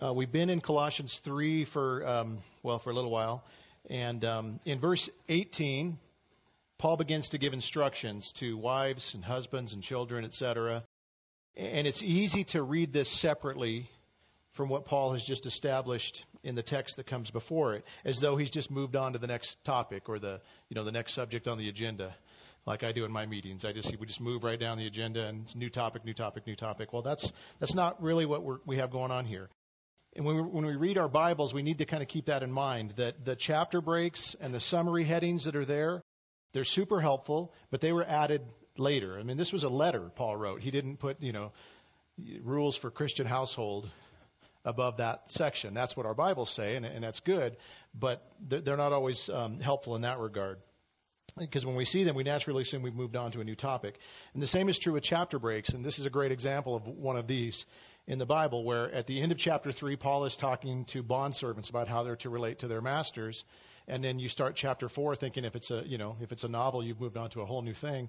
Uh, we've been in Colossians 3 for, um, well, for a little while. And um, in verse 18, Paul begins to give instructions to wives and husbands and children, etc. And it's easy to read this separately from what Paul has just established in the text that comes before it, as though he's just moved on to the next topic or the you know the next subject on the agenda, like I do in my meetings. I just we just move right down the agenda and it's new topic, new topic, new topic. Well, that's that's not really what we have going on here. And when we, when we read our Bibles, we need to kind of keep that in mind that the chapter breaks and the summary headings that are there, they're super helpful, but they were added later. I mean, this was a letter Paul wrote. He didn't put, you know, rules for Christian household above that section. That's what our Bibles say, and, and that's good, but they're not always um, helpful in that regard. Because when we see them, we naturally assume we've moved on to a new topic. And the same is true with chapter breaks, and this is a great example of one of these in the Bible, where at the end of chapter 3, Paul is talking to bondservants about how they're to relate to their masters. And then you start chapter 4 thinking if it's a, you know, if it's a novel, you've moved on to a whole new thing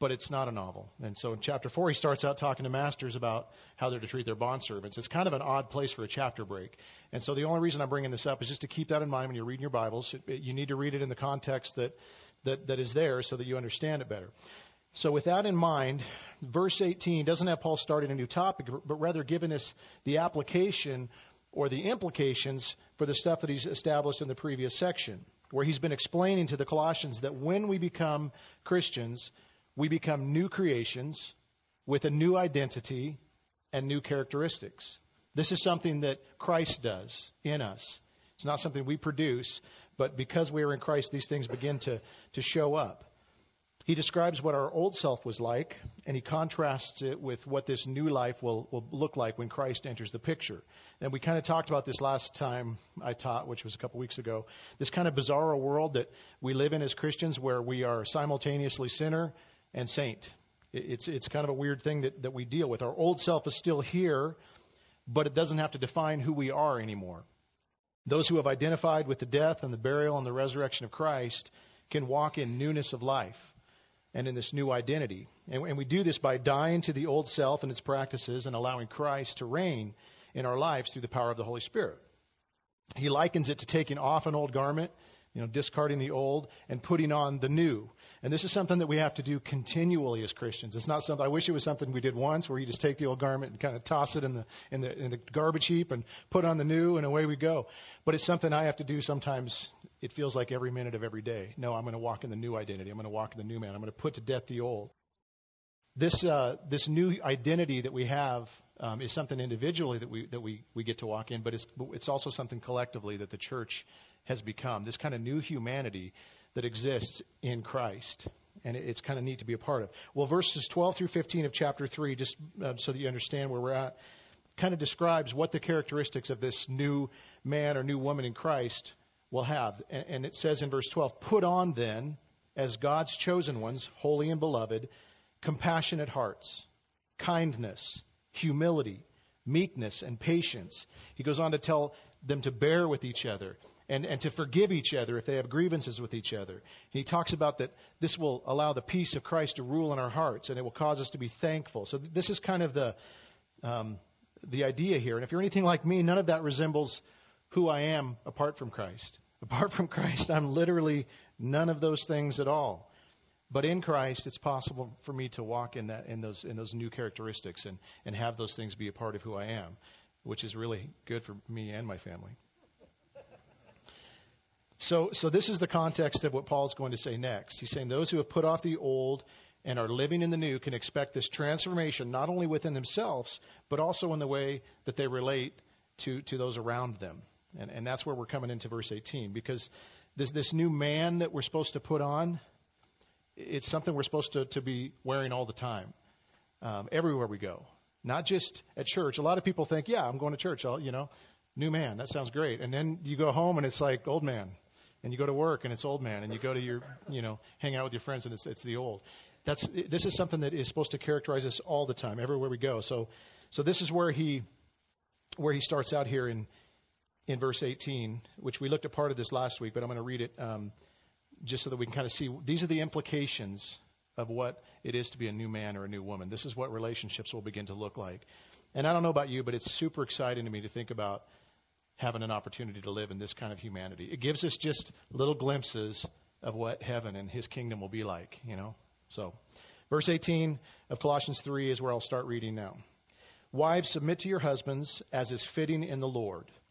but it's not a novel. And so in chapter four, he starts out talking to masters about how they're to treat their bondservants. It's kind of an odd place for a chapter break. And so the only reason I'm bringing this up is just to keep that in mind when you're reading your Bibles. You need to read it in the context that, that, that is there so that you understand it better. So with that in mind, verse 18 doesn't have Paul starting a new topic, but rather giving us the application or the implications for the stuff that he's established in the previous section, where he's been explaining to the Colossians that when we become Christians, we become new creations with a new identity and new characteristics. This is something that Christ does in us. It's not something we produce, but because we are in Christ, these things begin to, to show up. He describes what our old self was like, and he contrasts it with what this new life will, will look like when Christ enters the picture. And we kind of talked about this last time I taught, which was a couple weeks ago. This kind of bizarre world that we live in as Christians where we are simultaneously sinner and saint. It's, it's kind of a weird thing that, that we deal with. Our old self is still here, but it doesn't have to define who we are anymore. Those who have identified with the death and the burial and the resurrection of Christ can walk in newness of life and in this new identity. And, and we do this by dying to the old self and its practices and allowing Christ to reign in our lives through the power of the Holy Spirit. He likens it to taking off an old garment you know, discarding the old and putting on the new. And this is something that we have to do continually as Christians. It's not something, I wish it was something we did once where you just take the old garment and kind of toss it in the, in the, in the garbage heap and put on the new and away we go. But it's something I have to do sometimes, it feels like every minute of every day. No, I'm going to walk in the new identity. I'm going to walk in the new man. I'm going to put to death the old. This, uh, this new identity that we have um, is something individually that we, that we, we get to walk in, but it's, it's also something collectively that the church has become, this kind of new humanity that exists in Christ. And it's kind of neat to be a part of. Well, verses 12 through 15 of chapter 3, just uh, so that you understand where we're at, kind of describes what the characteristics of this new man or new woman in Christ will have. And, it says in verse 12, Put on then, as God's chosen ones, holy and beloved, compassionate hearts, kindness, humility, meekness, and patience. He goes on to tell them to bear with each other and, and to forgive each other if they have grievances with each other. He talks about that this will allow the peace of Christ to rule in our hearts and it will cause us to be thankful. So this is kind of the, um, the idea here. And if you're anything like me, none of that resembles who I am apart from Christ. Apart from Christ, I'm literally none of those things at all. But in Christ, it's possible for me to walk in that in those in those new characteristics and, and have those things be a part of who I am, which is really good for me and my family. So, so this is the context of what Paul's going to say next. He's saying those who have put off the old and are living in the new can expect this transformation not only within themselves, but also in the way that they relate to, to those around them. And, and that's where we're coming into verse 18 because this, this new man that we're supposed to put on, it's something we're supposed to, to be wearing all the time, um, everywhere we go. Not just at church. A lot of people think, yeah, I'm going to church. I'll, you know, new man. That sounds great. And then you go home and it's like old man and you go to work and it's old man, and you go to your, you know, hang out with your friends and it's, it's the old. That's, this is something that is supposed to characterize us all the time, everywhere we go. So, so this is where he, where he starts out here in, in verse 18, which we looked at part of this last week, but I'm going to read it um, just so that we can kind of see. These are the implications of what it is to be a new man or a new woman. This is what relationships will begin to look like. And I don't know about you, but it's super exciting to me to think about having an opportunity to live in this kind of humanity. It gives us just little glimpses of what heaven and his kingdom will be like, you know. So, verse 18 of Colossians 3 is where I'll start reading now. Wives, submit to your husbands as is fitting in the Lord.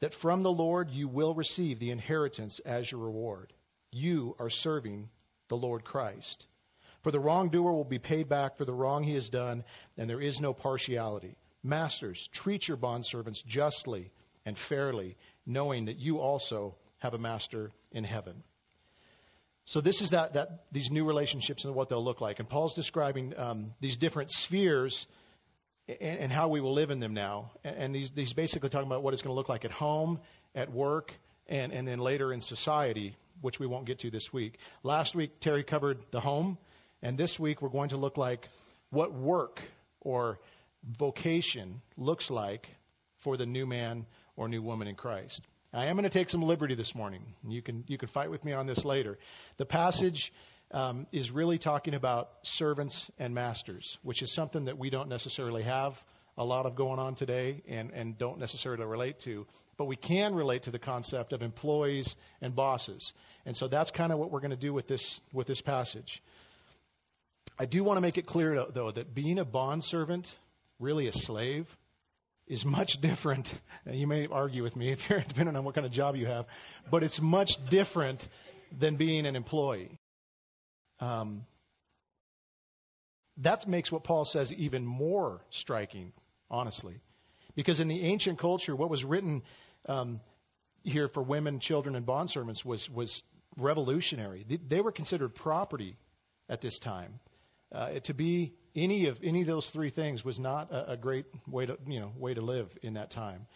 that from the Lord you will receive the inheritance as your reward. You are serving the Lord Christ. For the wrongdoer will be paid back for the wrong he has done, and there is no partiality. Masters, treat your bondservants justly and fairly, knowing that you also have a master in heaven. So this is that, that these new relationships and what they'll look like. And Paul's describing um, these different spheres and, how we will live in them now. And, and these, these basically talking about what it's going to look like at home, at work, and, and then later in society, which we won't get to this week. Last week, Terry covered the home, and this week we're going to look like what work or vocation looks like for the new man or new woman in Christ. I am going to take some liberty this morning. You can you can fight with me on this later. The passage um, is really talking about servants and masters, which is something that we don't necessarily have a lot of going on today and, and don't necessarily relate to. But we can relate to the concept of employees and bosses. And so that's kind of what we're going to do with this with this passage. I do want to make it clear though that being a bond servant, really a slave, is much different. And you may argue with me if you're depending on what kind of job you have, but it's much different than being an employee. Um, that makes what Paul says even more striking, honestly, because in the ancient culture, what was written um, here for women, children, and bondservants was was revolutionary. They, they were considered property at this time. Uh, to be any of any of those three things was not a, a great way to you know way to live in that time.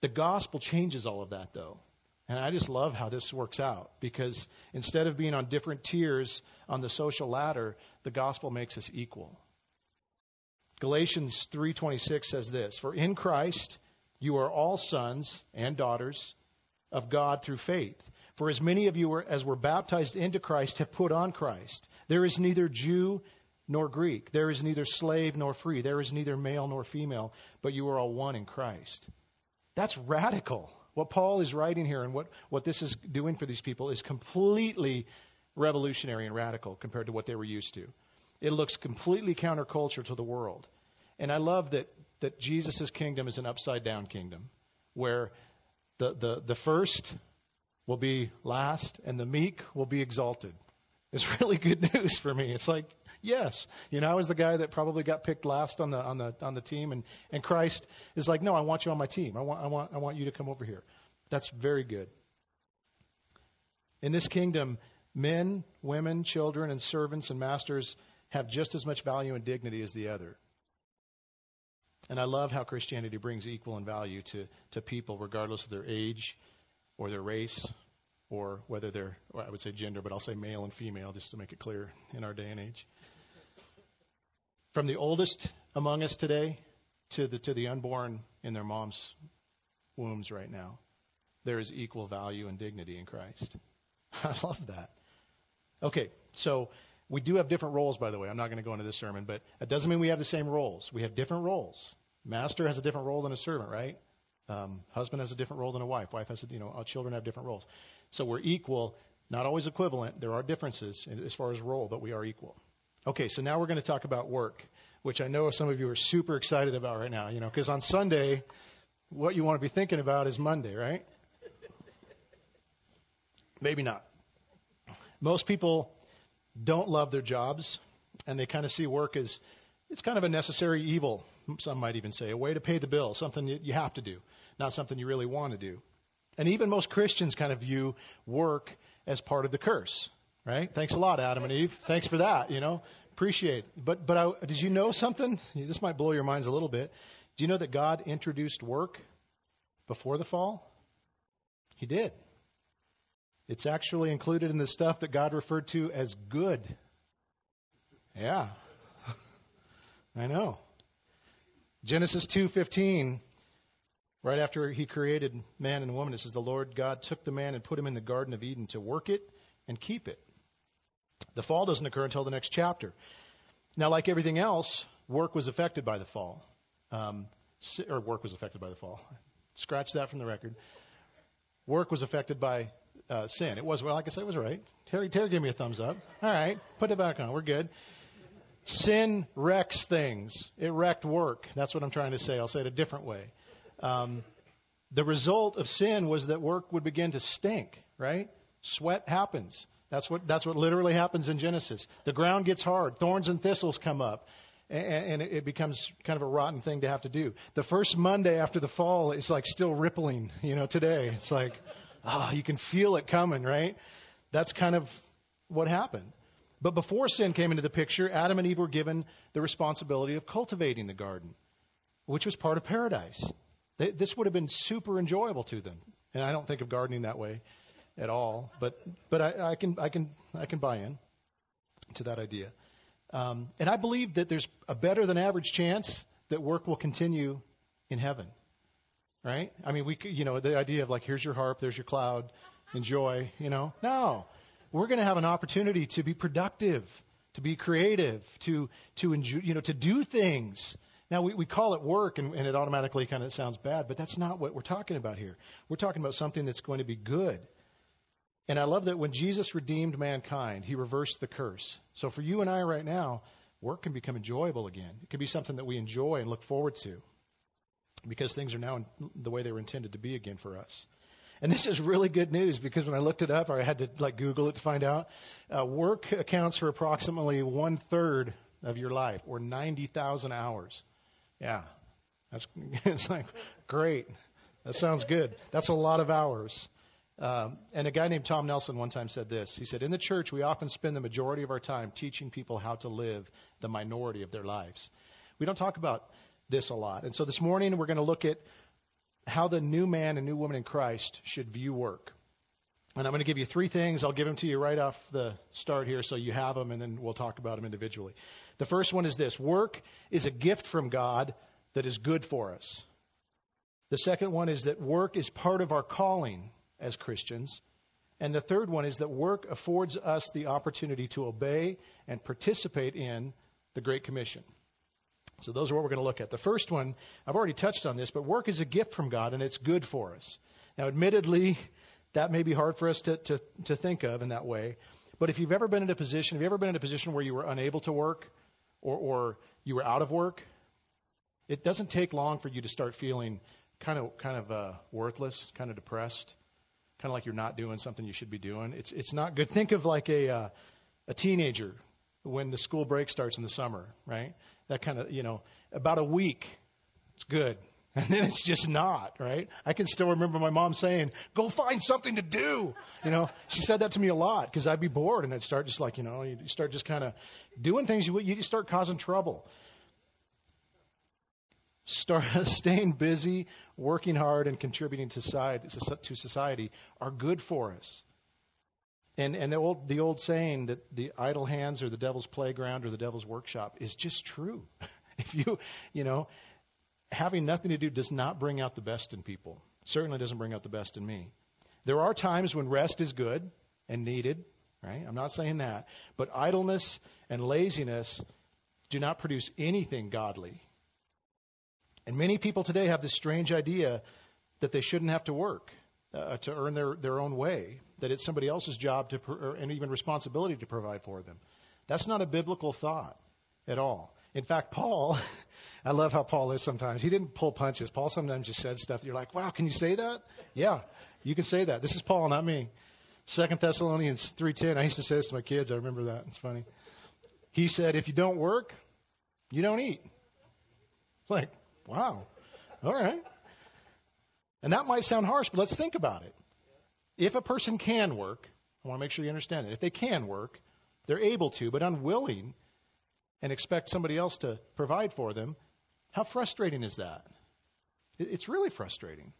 The gospel changes all of that though. And I just love how this works out because instead of being on different tiers on the social ladder, the gospel makes us equal. Galatians 3:26 says this, "For in Christ you are all sons and daughters of God through faith. For as many of you were, as were baptized into Christ have put on Christ. There is neither Jew nor Greek. There is neither slave nor free. There is neither male nor female, but you are all one in Christ. That's radical. What Paul is writing here and what, what this is doing for these people is completely revolutionary and radical compared to what they were used to. It looks completely counterculture to the world. And I love that, that Jesus' kingdom is an upside down kingdom where the, the, the first will be last and the meek will be exalted. It's really good news for me. It's like, yes, you know, I was the guy that probably got picked last on the on the on the team, and and Christ is like, no, I want you on my team. I want I want I want you to come over here. That's very good. In this kingdom, men, women, children, and servants and masters have just as much value and dignity as the other. And I love how Christianity brings equal in value to, to people, regardless of their age or their race or whether they're, well, I would say gender, but I'll say male and female just to make it clear in our day and age. From the oldest among us today to the, to the unborn in their mom's wombs right now, there is equal value and dignity in Christ. I love that. Okay, so we do have different roles, by the way. I'm not going to go into this sermon, but it doesn't mean we have the same roles. We have different roles. Master has a different role than a servant, right? Um, husband has a different role than a wife. Wife has, a, you know, children have different roles. So we're equal, not always equivalent. There are differences as far as role, but we are equal. Okay, so now we're going to talk about work, which I know some of you are super excited about right now, you know, because on Sunday, what you want to be thinking about is Monday, right? Maybe not. Most people don't love their jobs, and they kind of see work as it's kind of a necessary evil. Some might even say a way to pay the bill, something that you have to do, not something you really want to do. And even most Christians kind of view work as part of the curse, right? Thanks a lot, Adam and Eve. Thanks for that, you know. Appreciate. It. But but I, did you know something? This might blow your minds a little bit. Do you know that God introduced work before the fall? He did. It's actually included in the stuff that God referred to as good. Yeah. I know. Genesis 2:15 right after he created man and woman it says the Lord God took the man and put him in the garden of Eden to work it and keep it. The fall doesn't occur until the next chapter. Now like everything else, work was affected by the fall. Um, or work was affected by the fall. Scratch that from the record. Work was affected by uh, sin. It was, well, like I said, it was right. Terry, Terry, give me a thumbs up. All right, put it back on. We're good. Sin wrecks things. It wrecked work. That's what I'm trying to say. I'll say it a different way. Um, the result of sin was that work would begin to stink, right? Sweat happens. That's what, that's what literally happens in Genesis. The ground gets hard. Thorns and thistles come up. And, and it becomes kind of a rotten thing to have to do. The first Monday after the fall is like still rippling, you know, today. It's like, ah, oh, you can feel it coming, right? That's kind of what happened. But before sin came into the picture, Adam and Eve were given the responsibility of cultivating the garden, which was part of paradise. They, this would have been super enjoyable to them. And I don't think of gardening that way at all, but, but I, I, can, I, can, I can buy in to that idea. Um, and I believe that there's a better than average chance that work will continue in heaven. Right? I mean, we, you know, the idea of like, here's your harp, there's your cloud, enjoy, you know. No we're going to have an opportunity to be productive, to be creative, to, to enjoy, you know, to do things. Now we, we call it work and, and it automatically kind of sounds bad, but that's not what we're talking about here. We're talking about something that's going to be good. And I love that when Jesus redeemed mankind, he reversed the curse. So for you and I right now, work can become enjoyable again. It can be something that we enjoy and look forward to because things are now the way they were intended to be again for us. And this is really good news because when I looked it up, I had to like Google it to find out, uh, work accounts for approximately one third of your life, or 90,000 hours. Yeah, that's it's like great. That sounds good. That's a lot of hours. Um, and a guy named Tom Nelson one time said this. He said, "In the church, we often spend the majority of our time teaching people how to live the minority of their lives. We don't talk about this a lot. And so this morning, we're going to look at how the new man and new woman in Christ should view work. And I'm going to give you three things. I'll give them to you right off the start here so you have them, and then we'll talk about them individually. The first one is this work is a gift from God that is good for us. The second one is that work is part of our calling as Christians. And the third one is that work affords us the opportunity to obey and participate in the Great Commission. So those are what we're going to look at. The first one, I've already touched on this, but work is a gift from God and it's good for us. Now, admittedly, that may be hard for us to, to, to think of in that way. But if you've ever been in a position, have you ever been in a position where you were unable to work or, or you were out of work? It doesn't take long for you to start feeling kind of kind of uh, worthless, kind of depressed, kind of like you're not doing something you should be doing. It's it's not good. Think of like a uh, a teenager when the school break starts in the summer, right? that kind of, you know, about a week, it's good. And then it's just not, right? I can still remember my mom saying, go find something to do. You know, she said that to me a lot because I'd be bored and I'd start just like, you know, you start just kind of doing things, you, you start causing trouble. Start staying busy, working hard, and contributing to society, to society are good for us. And, and the, old, the old saying that the idle hands are the devil's playground or the devil's workshop is just true. if you, you know, having nothing to do does not bring out the best in people. Certainly doesn't bring out the best in me. There are times when rest is good and needed, right? I'm not saying that. But idleness and laziness do not produce anything godly. And many people today have this strange idea that they shouldn't have to work uh, to earn their, their own way, that it's somebody else's job to, and even responsibility to provide for them. That's not a biblical thought at all. In fact, Paul, I love how Paul is sometimes. He didn't pull punches. Paul sometimes just said stuff that you're like, wow, can you say that? Yeah, you can say that. This is Paul, not me. Second Thessalonians 3.10. I used to say this to my kids. I remember that. It's funny. He said, if you don't work, you don't eat. Like, wow. All right. And that might sound harsh, but let's think about it. If a person can work, I want to make sure you understand that. If they can work, they're able to, but unwilling, and expect somebody else to provide for them, how frustrating is that? It's really frustrating.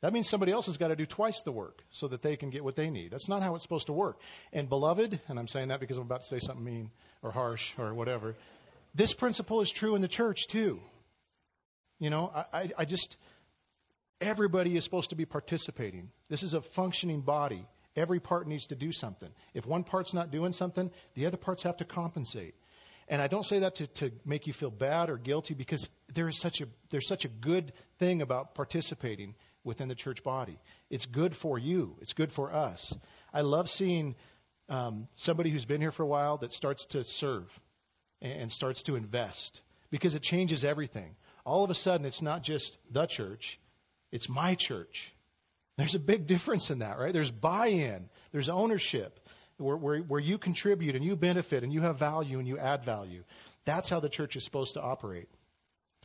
That means somebody else has got to do twice the work so that they can get what they need. That's not how it's supposed to work. And beloved, and I'm saying that because I'm about to say something mean or harsh or whatever, this principle is true in the church too. You know, I, I, just, everybody is supposed to be participating. This is a functioning body. Every part needs to do something. If one part's not doing something, the other parts have to compensate. And I don't say that to, to make you feel bad or guilty because there is such a, there's such a good thing about participating within the church body. It's good for you. It's good for us. I love seeing um, somebody who's been here for a while that starts to serve and starts to invest because it changes everything. All of a sudden, it's not just the church, it's my church. There's a big difference in that, right? There's buy in, there's ownership, where, where, where you contribute and you benefit and you have value and you add value. That's how the church is supposed to operate.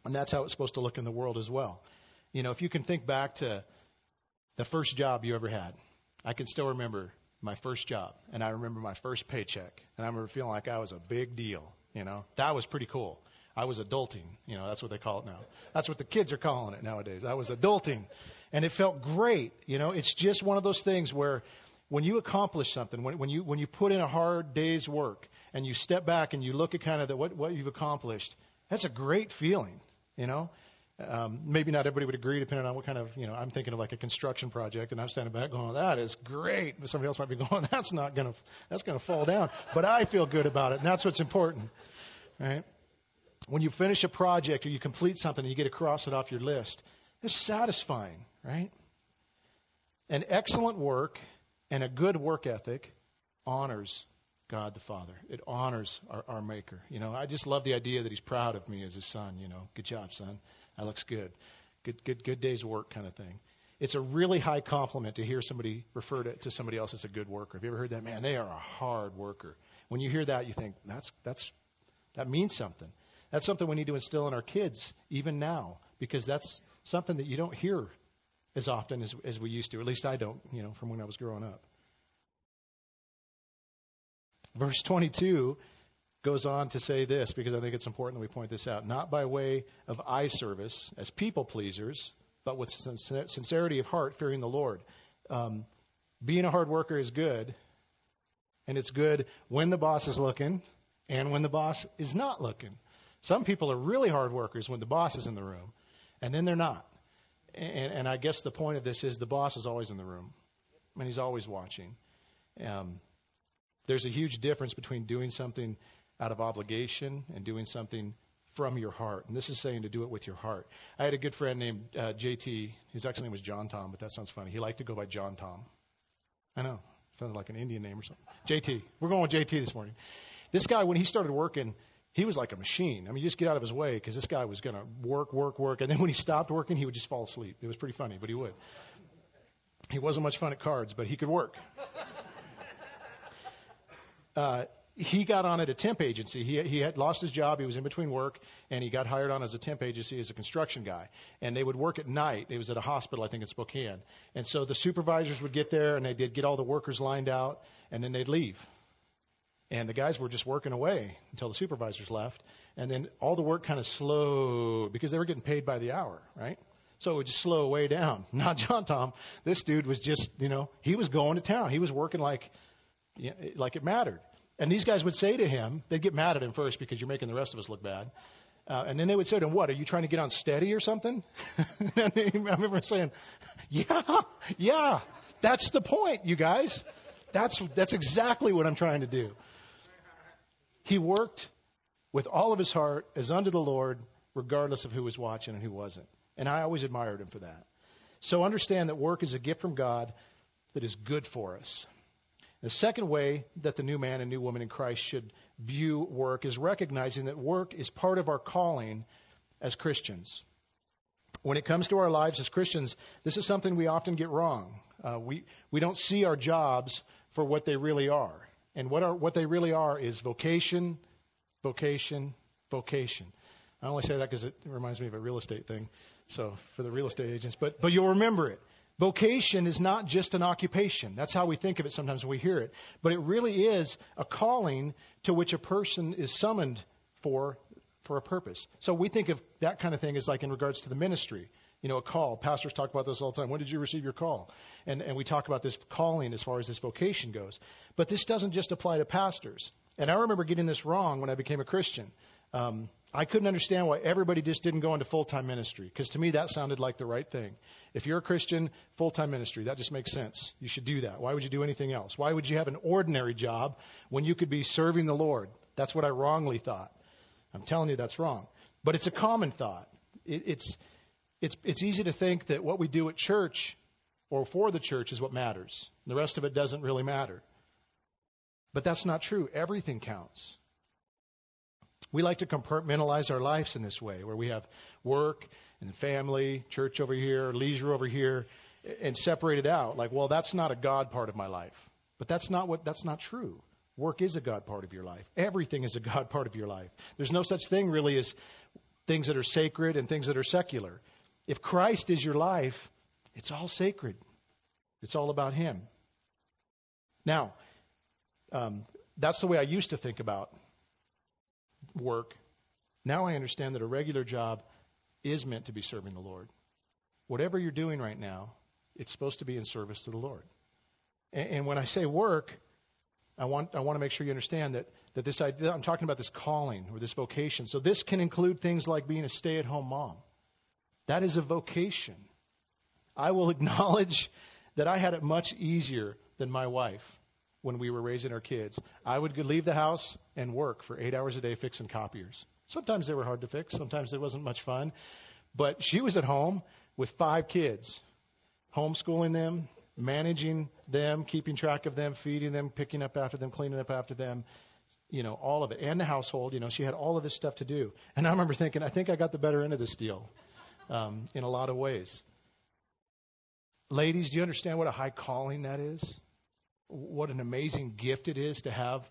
And that's how it's supposed to look in the world as well. You know, if you can think back to the first job you ever had, I can still remember my first job, and I remember my first paycheck, and I remember feeling like I was a big deal. You know, that was pretty cool. I was adulting. You know, that's what they call it now. That's what the kids are calling it nowadays. I was adulting, and it felt great. You know, it's just one of those things where when you accomplish something, when, when you when you put in a hard day's work, and you step back and you look at kind of the, what what you've accomplished, that's a great feeling. You know, um, maybe not everybody would agree, depending on what kind of, you know, I'm thinking of like a construction project, and I'm standing back going, "That is great," but somebody else might be going, "That's not gonna, that's gonna fall down." But I feel good about it, and that's what's important, right? When you finish a project or you complete something and you get to cross it off your list, it's satisfying, right? An excellent work and a good work ethic honors God the Father. It honors our, our Maker. You know, I just love the idea that He's proud of me as His son. You know, good job, son. That looks good. Good, good, good day's work kind of thing. It's a really high compliment to hear somebody refer to, to somebody else as a good worker. Have you ever heard that? Man, they are a hard worker. When you hear that, you think that's that's that means something. That's something we need to instill in our kids even now because that's something that you don't hear as often as, as we used to. At least I don't, you know, from when I was growing up. Verse 22 goes on to say this because I think it's important that we point this out. Not by way of eye service as people pleasers, but with sincerity of heart, fearing the Lord. Um, being a hard worker is good, and it's good when the boss is looking and when the boss is not looking. Some people are really hard workers when the boss is in the room, and then they're not. And, and I guess the point of this is the boss is always in the room, and he's always watching. Um, there's a huge difference between doing something out of obligation and doing something from your heart. And this is saying to do it with your heart. I had a good friend named uh, JT. His actual name was John Tom, but that sounds funny. He liked to go by John Tom. I know. Sounds like an Indian name or something. JT. We're going with JT this morning. This guy, when he started working, he was like a machine. I mean, you just get out of his way because this guy was going to work, work, work. And then when he stopped working, he would just fall asleep. It was pretty funny, but he would. He wasn't much fun at cards, but he could work. Uh, he got on at a temp agency. He, he had lost his job. He was in between work, and he got hired on as a temp agency as a construction guy. And they would work at night. It was at a hospital, I think, in Spokane. And so the supervisors would get there, and they did get all the workers lined out, and then they'd leave. And the guys were just working away until the supervisors left. And then all the work kind of slowed because they were getting paid by the hour, right? So it would just slow way down. Not John Tom. This dude was just, you know, he was going to town. He was working like, like it mattered. And these guys would say to him, they'd get mad at him first because you're making the rest of us look bad. Uh, and then they would say to him, What, are you trying to get on steady or something? and I remember saying, Yeah, yeah, that's the point, you guys. That's, that's exactly what I'm trying to do. He worked with all of his heart as unto the Lord, regardless of who was watching and who wasn't. And I always admired him for that. So understand that work is a gift from God that is good for us. The second way that the new man and new woman in Christ should view work is recognizing that work is part of our calling as Christians. When it comes to our lives as Christians, this is something we often get wrong. Uh, we, we don't see our jobs for what they really are. And what, are, what they really are is vocation, vocation, vocation. I only say that because it reminds me of a real estate thing. So for the real estate agents, but, but you'll remember it. Vocation is not just an occupation. That's how we think of it sometimes when we hear it. But it really is a calling to which a person is summoned for, for a purpose. So we think of that kind of thing as like in regards to the ministry. You know, a call. Pastors talk about this all the time. When did you receive your call? And, and we talk about this calling as far as this vocation goes. But this doesn't just apply to pastors. And I remember getting this wrong when I became a Christian. Um, I couldn't understand why everybody just didn't go into full time ministry because to me that sounded like the right thing. If you're a Christian, full time ministry, that just makes sense. You should do that. Why would you do anything else? Why would you have an ordinary job when you could be serving the Lord? That's what I wrongly thought. I'm telling you that's wrong. But it's a common thought. It, it's, it's, it's easy to think that what we do at church or for the church is what matters. The rest of it doesn't really matter. But that's not true. Everything counts. We like to compartmentalize our lives in this way, where we have work and family, church over here, leisure over here, and separate it out. Like, well, that's not a God part of my life. But that's not what that's not true. Work is a God part of your life. Everything is a God part of your life. There's no such thing really as things that are sacred and things that are secular. If Christ is your life, it's all sacred. It's all about Him. Now, um, that's the way I used to think about work. Now I understand that a regular job is meant to be serving the Lord. Whatever you're doing right now, it's supposed to be in service to the Lord. And, and when I say work, I want I want to make sure you understand that that this idea I'm talking about this calling or this vocation. So this can include things like being a stay-at-home mom. That is a vocation. I will acknowledge that I had it much easier than my wife when we were raising our kids. I would leave the house and work for eight hours a day fixing copiers. Sometimes they were hard to fix, sometimes it wasn't much fun. But she was at home with five kids, homeschooling them, managing them, keeping track of them, feeding them, picking up after them, cleaning up after them, you know, all of it. And the household, you know, she had all of this stuff to do. And I remember thinking, I think I got the better end of this deal um, in a lot of ways. Ladies, do you understand what a high calling that is? What an amazing gift it is to have.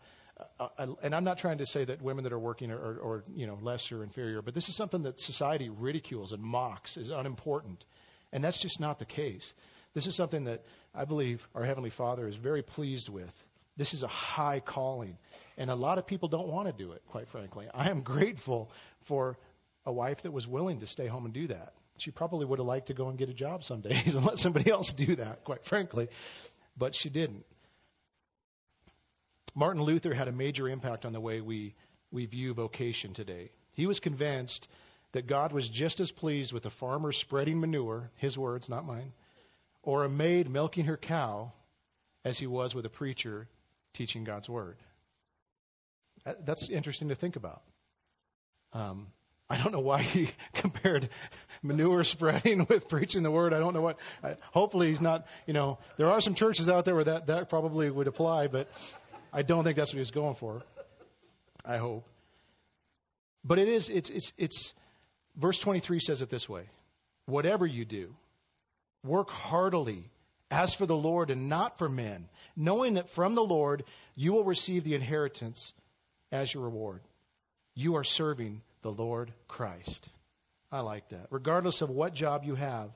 And I'm not trying to say that women that are working are, are, are, you know, less or inferior, but this is something that society ridicules and mocks as unimportant. And that's just not the case. This is something that I believe our Heavenly Father is very pleased with. This is a high calling. And a lot of people don't want to do it, quite frankly. I am grateful for a wife that was willing to stay home and do that. She probably would have liked to go and get a job some days and let somebody else do that, quite frankly, but she didn't. Martin Luther had a major impact on the way we, we view vocation today. He was convinced that God was just as pleased with a farmer spreading manure, his words, not mine, or a maid milking her cow as he was with a preacher teaching God's word. That's interesting to think about. Um, I don't know why he compared manure spreading with preaching the word. I don't know what. I, hopefully, he's not. You know, there are some churches out there where that that probably would apply, but I don't think that's what he was going for. I hope. But it is. It's it's it's. Verse 23 says it this way: Whatever you do, work heartily as for the Lord and not for men, knowing that from the Lord you will receive the inheritance as your reward. You are serving the Lord Christ. I like that. Regardless of what job you have,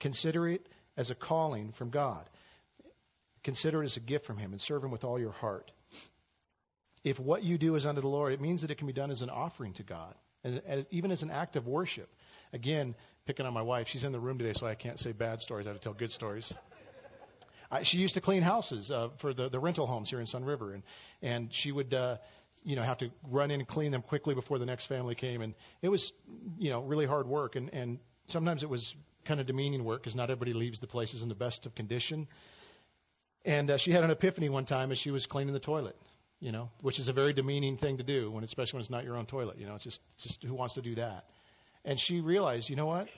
consider it as a calling from God. Consider it as a gift from Him and serve Him with all your heart. If what you do is unto the Lord, it means that it can be done as an offering to God, and even as an act of worship. Again, picking on my wife, she's in the room today, so I can't say bad stories. I have to tell good stories. I, she used to clean houses uh, for the, the rental homes here in Sun River, and and she would uh, you know, have to run in and clean them quickly before the next family came. And it was, you know, really hard work. And, and sometimes it was kind of demeaning work because not everybody leaves the places in the best of condition. And uh, she had an epiphany one time as she was cleaning the toilet, you know, which is a very demeaning thing to do when, especially when it's not your own toilet. You know, it's just, it's just who wants to do that? And she realized, you know what?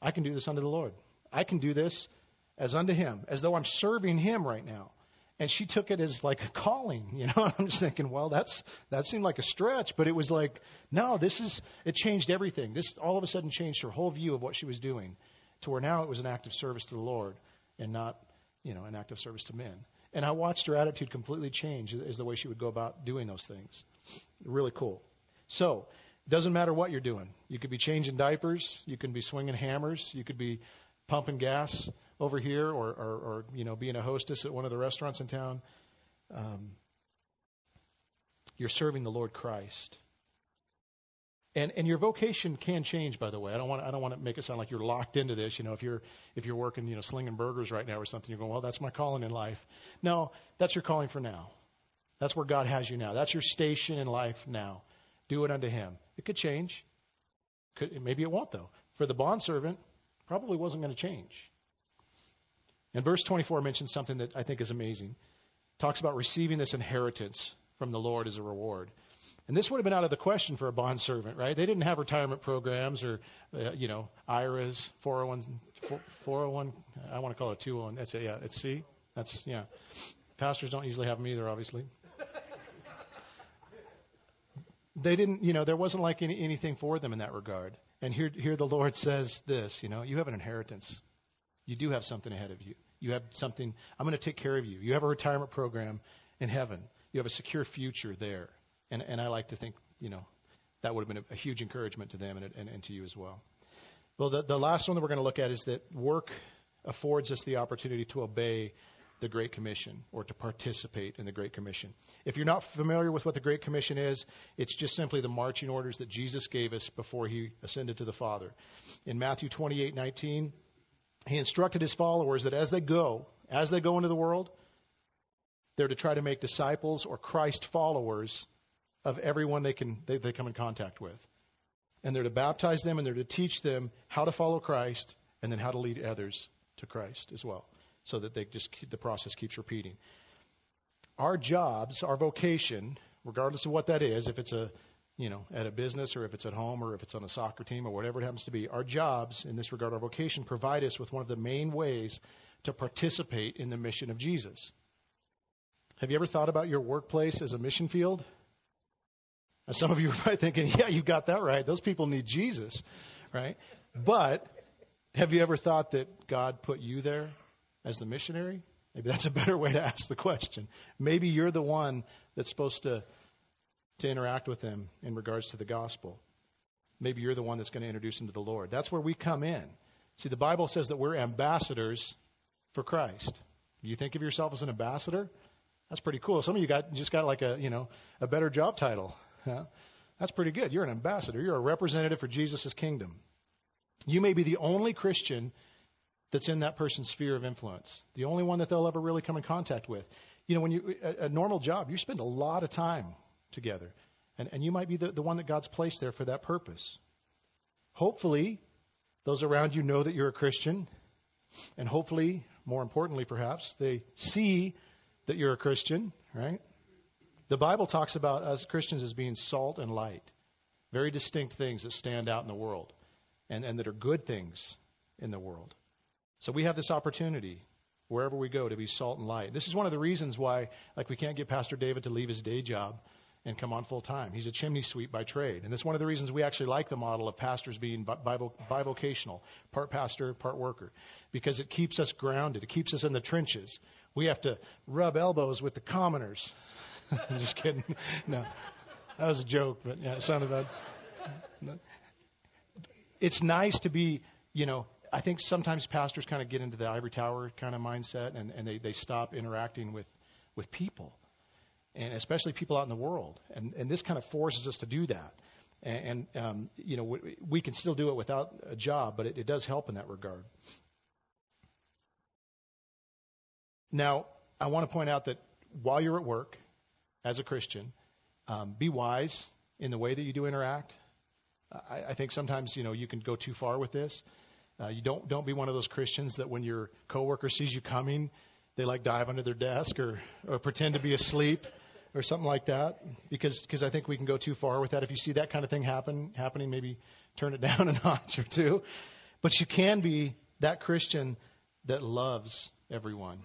I can do this unto the Lord. I can do this as unto Him, as though I'm serving Him right now and she took it as like a calling you know? I'm just thinking well that's that seemed like a stretch but it was like no this is it changed everything. This all of a sudden changed her whole view of what she was doing to where now it was an act of service to the lord and not you know an act of service to men. And i watched her attitude completely change as the way she would go about doing those things. Really cool. So it doesn't matter what you're doing. You could be changing diapers. You can be swinging hammers. You could be pumping gas over here or, or, or you know, being a hostess at one of the restaurants in town. Um, you're serving the Lord Christ. And, and your vocation can change, by the way. I don't want I don't want to make it sound like you're locked into this. You know, if you're if you're working, you know, slinging burgers right now or something, you're going, well, that's my calling in life. No, that's your calling for now. That's where God has you now. That's your station in life now. Do it unto Him. It could change. Could, maybe it won't though. For the bondservant, probably wasn't going to change. And verse 24 mentions something that I think is amazing. It talks about receiving this inheritance from the Lord as a reward. And this would have been out of the question for a bond servant, right? They didn't have retirement programs or, uh, you know, IRAs, 401, 401, I want to call it 201. That's it, yeah, it's C. That's, yeah. Pastors don't usually have them either, obviously. they didn't, you know, there wasn't like any, anything for them in that regard. And here, here the Lord says this, you know, you have an inheritance. You do have something ahead of you. You have something, I'm going to take care of you. You have a retirement program in heaven. You have a secure future there. And, and I like to think, you know, that would have been a, a huge encouragement to them and, and, and to you as well. Well, the, the last one that we're going to look at is that work affords us the opportunity to obey the Great Commission or to participate in the Great Commission. If you're not familiar with what the Great Commission is, it's just simply the marching orders that Jesus gave us before he ascended to the Father. In Matthew 28:19, he instructed his followers that as they go, as they go into the world, they're to try to make disciples or Christ followers of everyone they can they, they come in contact with. And they're to baptize them and they're to teach them how to follow Christ and then how to lead others to Christ as well. So that they just keep, the process keeps repeating. Our jobs, our vocation, regardless of what that is, if it's a you know, at a business or if it's at home or if it's on a soccer team or whatever it happens to be, our jobs in this regard, our vocation, provide us with one of the main ways to participate in the mission of Jesus. Have you ever thought about your workplace as a mission field? Now, some of you are probably thinking, yeah, you got that right. Those people need Jesus, right? But have you ever thought that God put you there as the missionary? Maybe that's a better way to ask the question. Maybe you're the one that's supposed to, to interact with them in regards to the gospel. Maybe you're the one that's going to introduce them to the Lord. That's where we come in. See, the Bible says that we're ambassadors for Christ. You think of yourself as an ambassador? That's pretty cool. Some of you got just got like a you know a better job title. Yeah? That's pretty good. You're an ambassador. You're a representative for Jesus' kingdom. You may be the only Christian that's in that person's sphere of influence, the only one that they'll ever really come in contact with. You know, when you a, a normal job, you spend a lot of time together, and, and you might be the, the one that God's placed there for that purpose. Hopefully, those around you know that you're a Christian, and hopefully, more importantly, perhaps, they see that you're a Christian, right? The Bible talks about us Christians as being salt and light, very distinct things that stand out in the world and, and that are good things in the world. So we have this opportunity wherever we go to be salt and light. This is one of the reasons why, like, we can't get Pastor David to leave his day job and come on full time. He's a chimney sweep by trade. And that's one of the reasons we actually like the model of pastors being bivocational, part pastor, part worker, because it keeps us grounded. It keeps us in the trenches. We have to rub elbows with the commoners I'm just kidding. No, that was a joke, but yeah, it sounded bad. It's nice to be, you know, I think sometimes pastors kind of get into the ivory tower kind of mindset and, and they, they stop interacting with, with people, and especially people out in the world. And, and this kind of forces us to do that. And, and um, you know, we, we can still do it without a job, but it, it does help in that regard. Now, I want to point out that while you're at work, as a Christian. Um, be wise in the way that you do interact. I, I think sometimes you know you can go too far with this. Uh, you don't don't be one of those Christians that when your coworker sees you coming, they like dive under their desk or or pretend to be asleep or something like that. Because because I think we can go too far with that. If you see that kind of thing happen happening, maybe turn it down a notch or two. But you can be that Christian that loves everyone,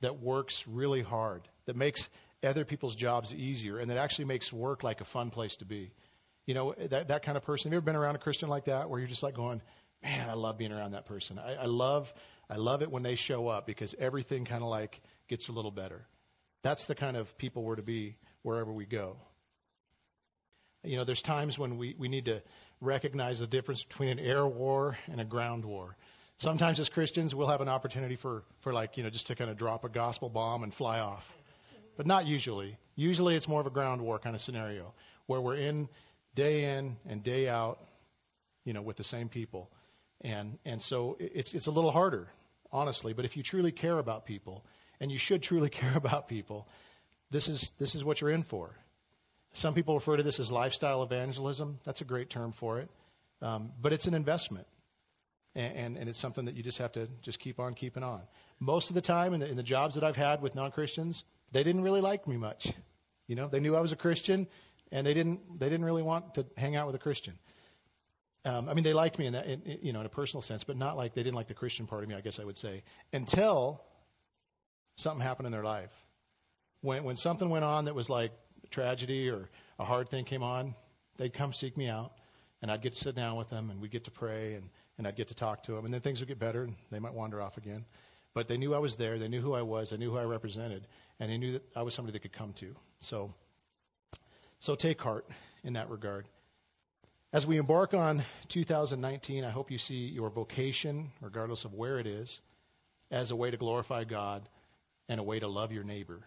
that works really hard, that makes other people's jobs easier and that actually makes work like a fun place to be. You know, that, that kind of person. Have you ever been around a Christian like that where you're just like going, man, I love being around that person. I, I love, I love it when they show up because everything kind of like gets a little better. That's the kind of people we're to be wherever we go. You know, there's times when we, we need to recognize the difference between an air war and a ground war. Sometimes as Christians, we'll have an opportunity for, for like, you know, just to kind of drop a gospel bomb and fly off but not usually. Usually it's more of a ground war kind of scenario where we're in day in and day out, you know, with the same people. And, and so it's, it's a little harder, honestly. But if you truly care about people, and you should truly care about people, this is, this is what you're in for. Some people refer to this as lifestyle evangelism. That's a great term for it. Um, but it's an investment. And, and, and, it's something that you just have to just keep on keeping on. Most of the time in the, in the jobs that I've had with non-Christians, they didn't really like me much. You know, they knew I was a Christian, and they didn't they didn't really want to hang out with a Christian. Um, I mean, they liked me in that, in, you know, in a personal sense, but not like they didn't like the Christian part of me. I guess I would say until something happened in their life. When when something went on that was like tragedy or a hard thing came on, they'd come seek me out, and I'd get to sit down with them, and we'd get to pray, and and I'd get to talk to them, and then things would get better, and they might wander off again. But they knew I was there. They knew who I was. They knew who I represented, and they knew that I was somebody they could come to. So, so take heart in that regard. As we embark on 2019, I hope you see your vocation, regardless of where it is, as a way to glorify God and a way to love your neighbor.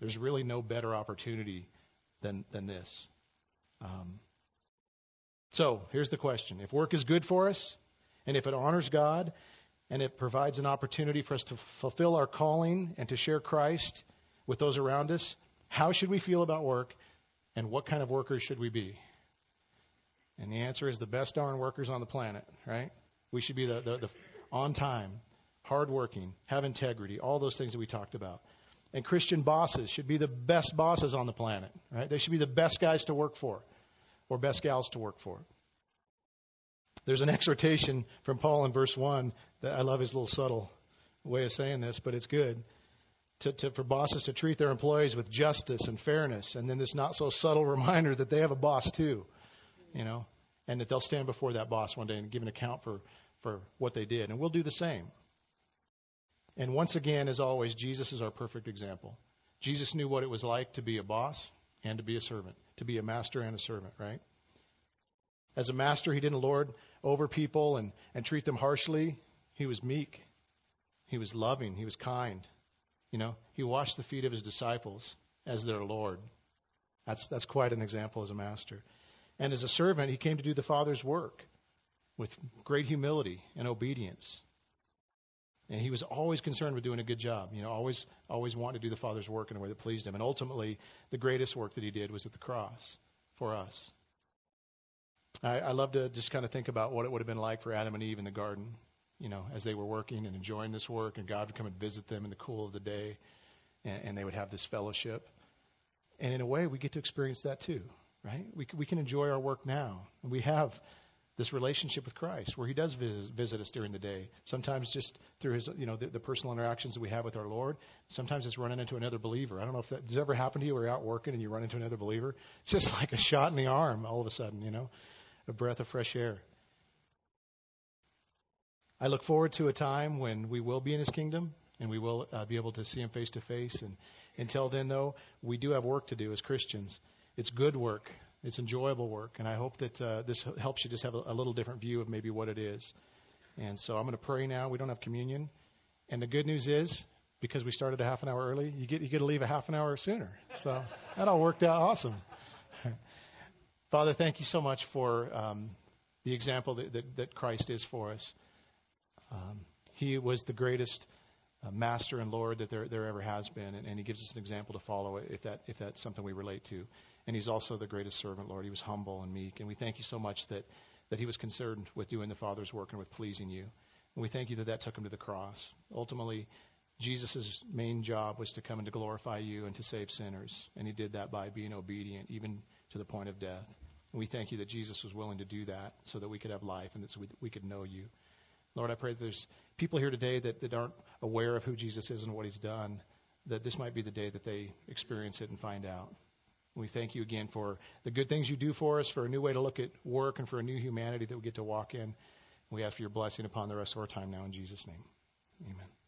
There's really no better opportunity than, than this. Um, so here's the question If work is good for us, and if it honors God, and it provides an opportunity for us to fulfill our calling and to share Christ with those around us, how should we feel about work, and what kind of workers should we be? And the answer is the best darn workers on the planet, right? We should be the, the, the on time, hardworking, have integrity, all those things that we talked about. And Christian bosses should be the best bosses on the planet, right? They should be the best guys to work for or best gals to work for. There's an exhortation from Paul in verse 1 that I love his little subtle way of saying this, but it's good. To, to, for bosses to treat their employees with justice and fairness, and then this not so subtle reminder that they have a boss too, you know, and that they'll stand before that boss one day and give an account for, for what they did. And we'll do the same. And once again, as always, Jesus is our perfect example. Jesus knew what it was like to be a boss and to be a servant, to be a master and a servant, right? As a master, he didn't lord over people and, and treat them harshly. He was meek. He was loving. He was kind. You know, he washed the feet of his disciples as their Lord. That's, that's quite an example as a master. And as a servant, he came to do the Father's work with great humility and obedience. And he was always concerned with doing a good job, you know, always always wanting to do the Father's work in a way that pleased him. And ultimately, the greatest work that he did was at the cross for us. I, I love to just kind of think about what it would have been like for Adam and Eve in the garden, you know, as they were working and enjoying this work, and God would come and visit them in the cool of the day, and, and they would have this fellowship. And in a way, we get to experience that too, right? We, we can enjoy our work now. We have this relationship with Christ, where He does visit, visit, us during the day. Sometimes just through His, you know, the, the, personal interactions that we have with our Lord. Sometimes it's running into another believer. I don't know if that does ever happen to you. Where you're out working and you run into another believer. It's just like a shot in the arm all of a sudden, you know, a breath of fresh air. I look forward to a time when we will be in His kingdom and we will uh, be able to see Him face to face. And until then, though, we do have work to do as Christians. It's good work it's enjoyable work, and I hope that uh, this helps you just have a, a little different view of maybe what it is. And so I'm going to pray now. We don't have communion, and the good news is because we started a half an hour early, you get you get to leave a half an hour sooner. So that all worked out awesome. Father, thank you so much for um, the example that, that, that, Christ is for us. Um, he was the greatest uh, master and Lord that there, there ever has been, and, and, He gives us an example to follow if that if that's something we relate to. And he's also the greatest servant, Lord. He was humble and meek. And we thank you so much that, that he was concerned with doing the Father's work and with pleasing you. And we thank you that that took him to the cross. Ultimately, Jesus' main job was to come and to glorify you and to save sinners. And he did that by being obedient, even to the point of death. And we thank you that Jesus was willing to do that so that we could have life and that we, we could know you. Lord, I pray that there's people here today that, that aren't aware of who Jesus is and what he's done, that this might be the day that they experience it and find out. We thank you again for the good things you do for us, for a new way to look at work, and for a new humanity that we get to walk in. We ask for your blessing upon the rest of our time now in Jesus' name. Amen.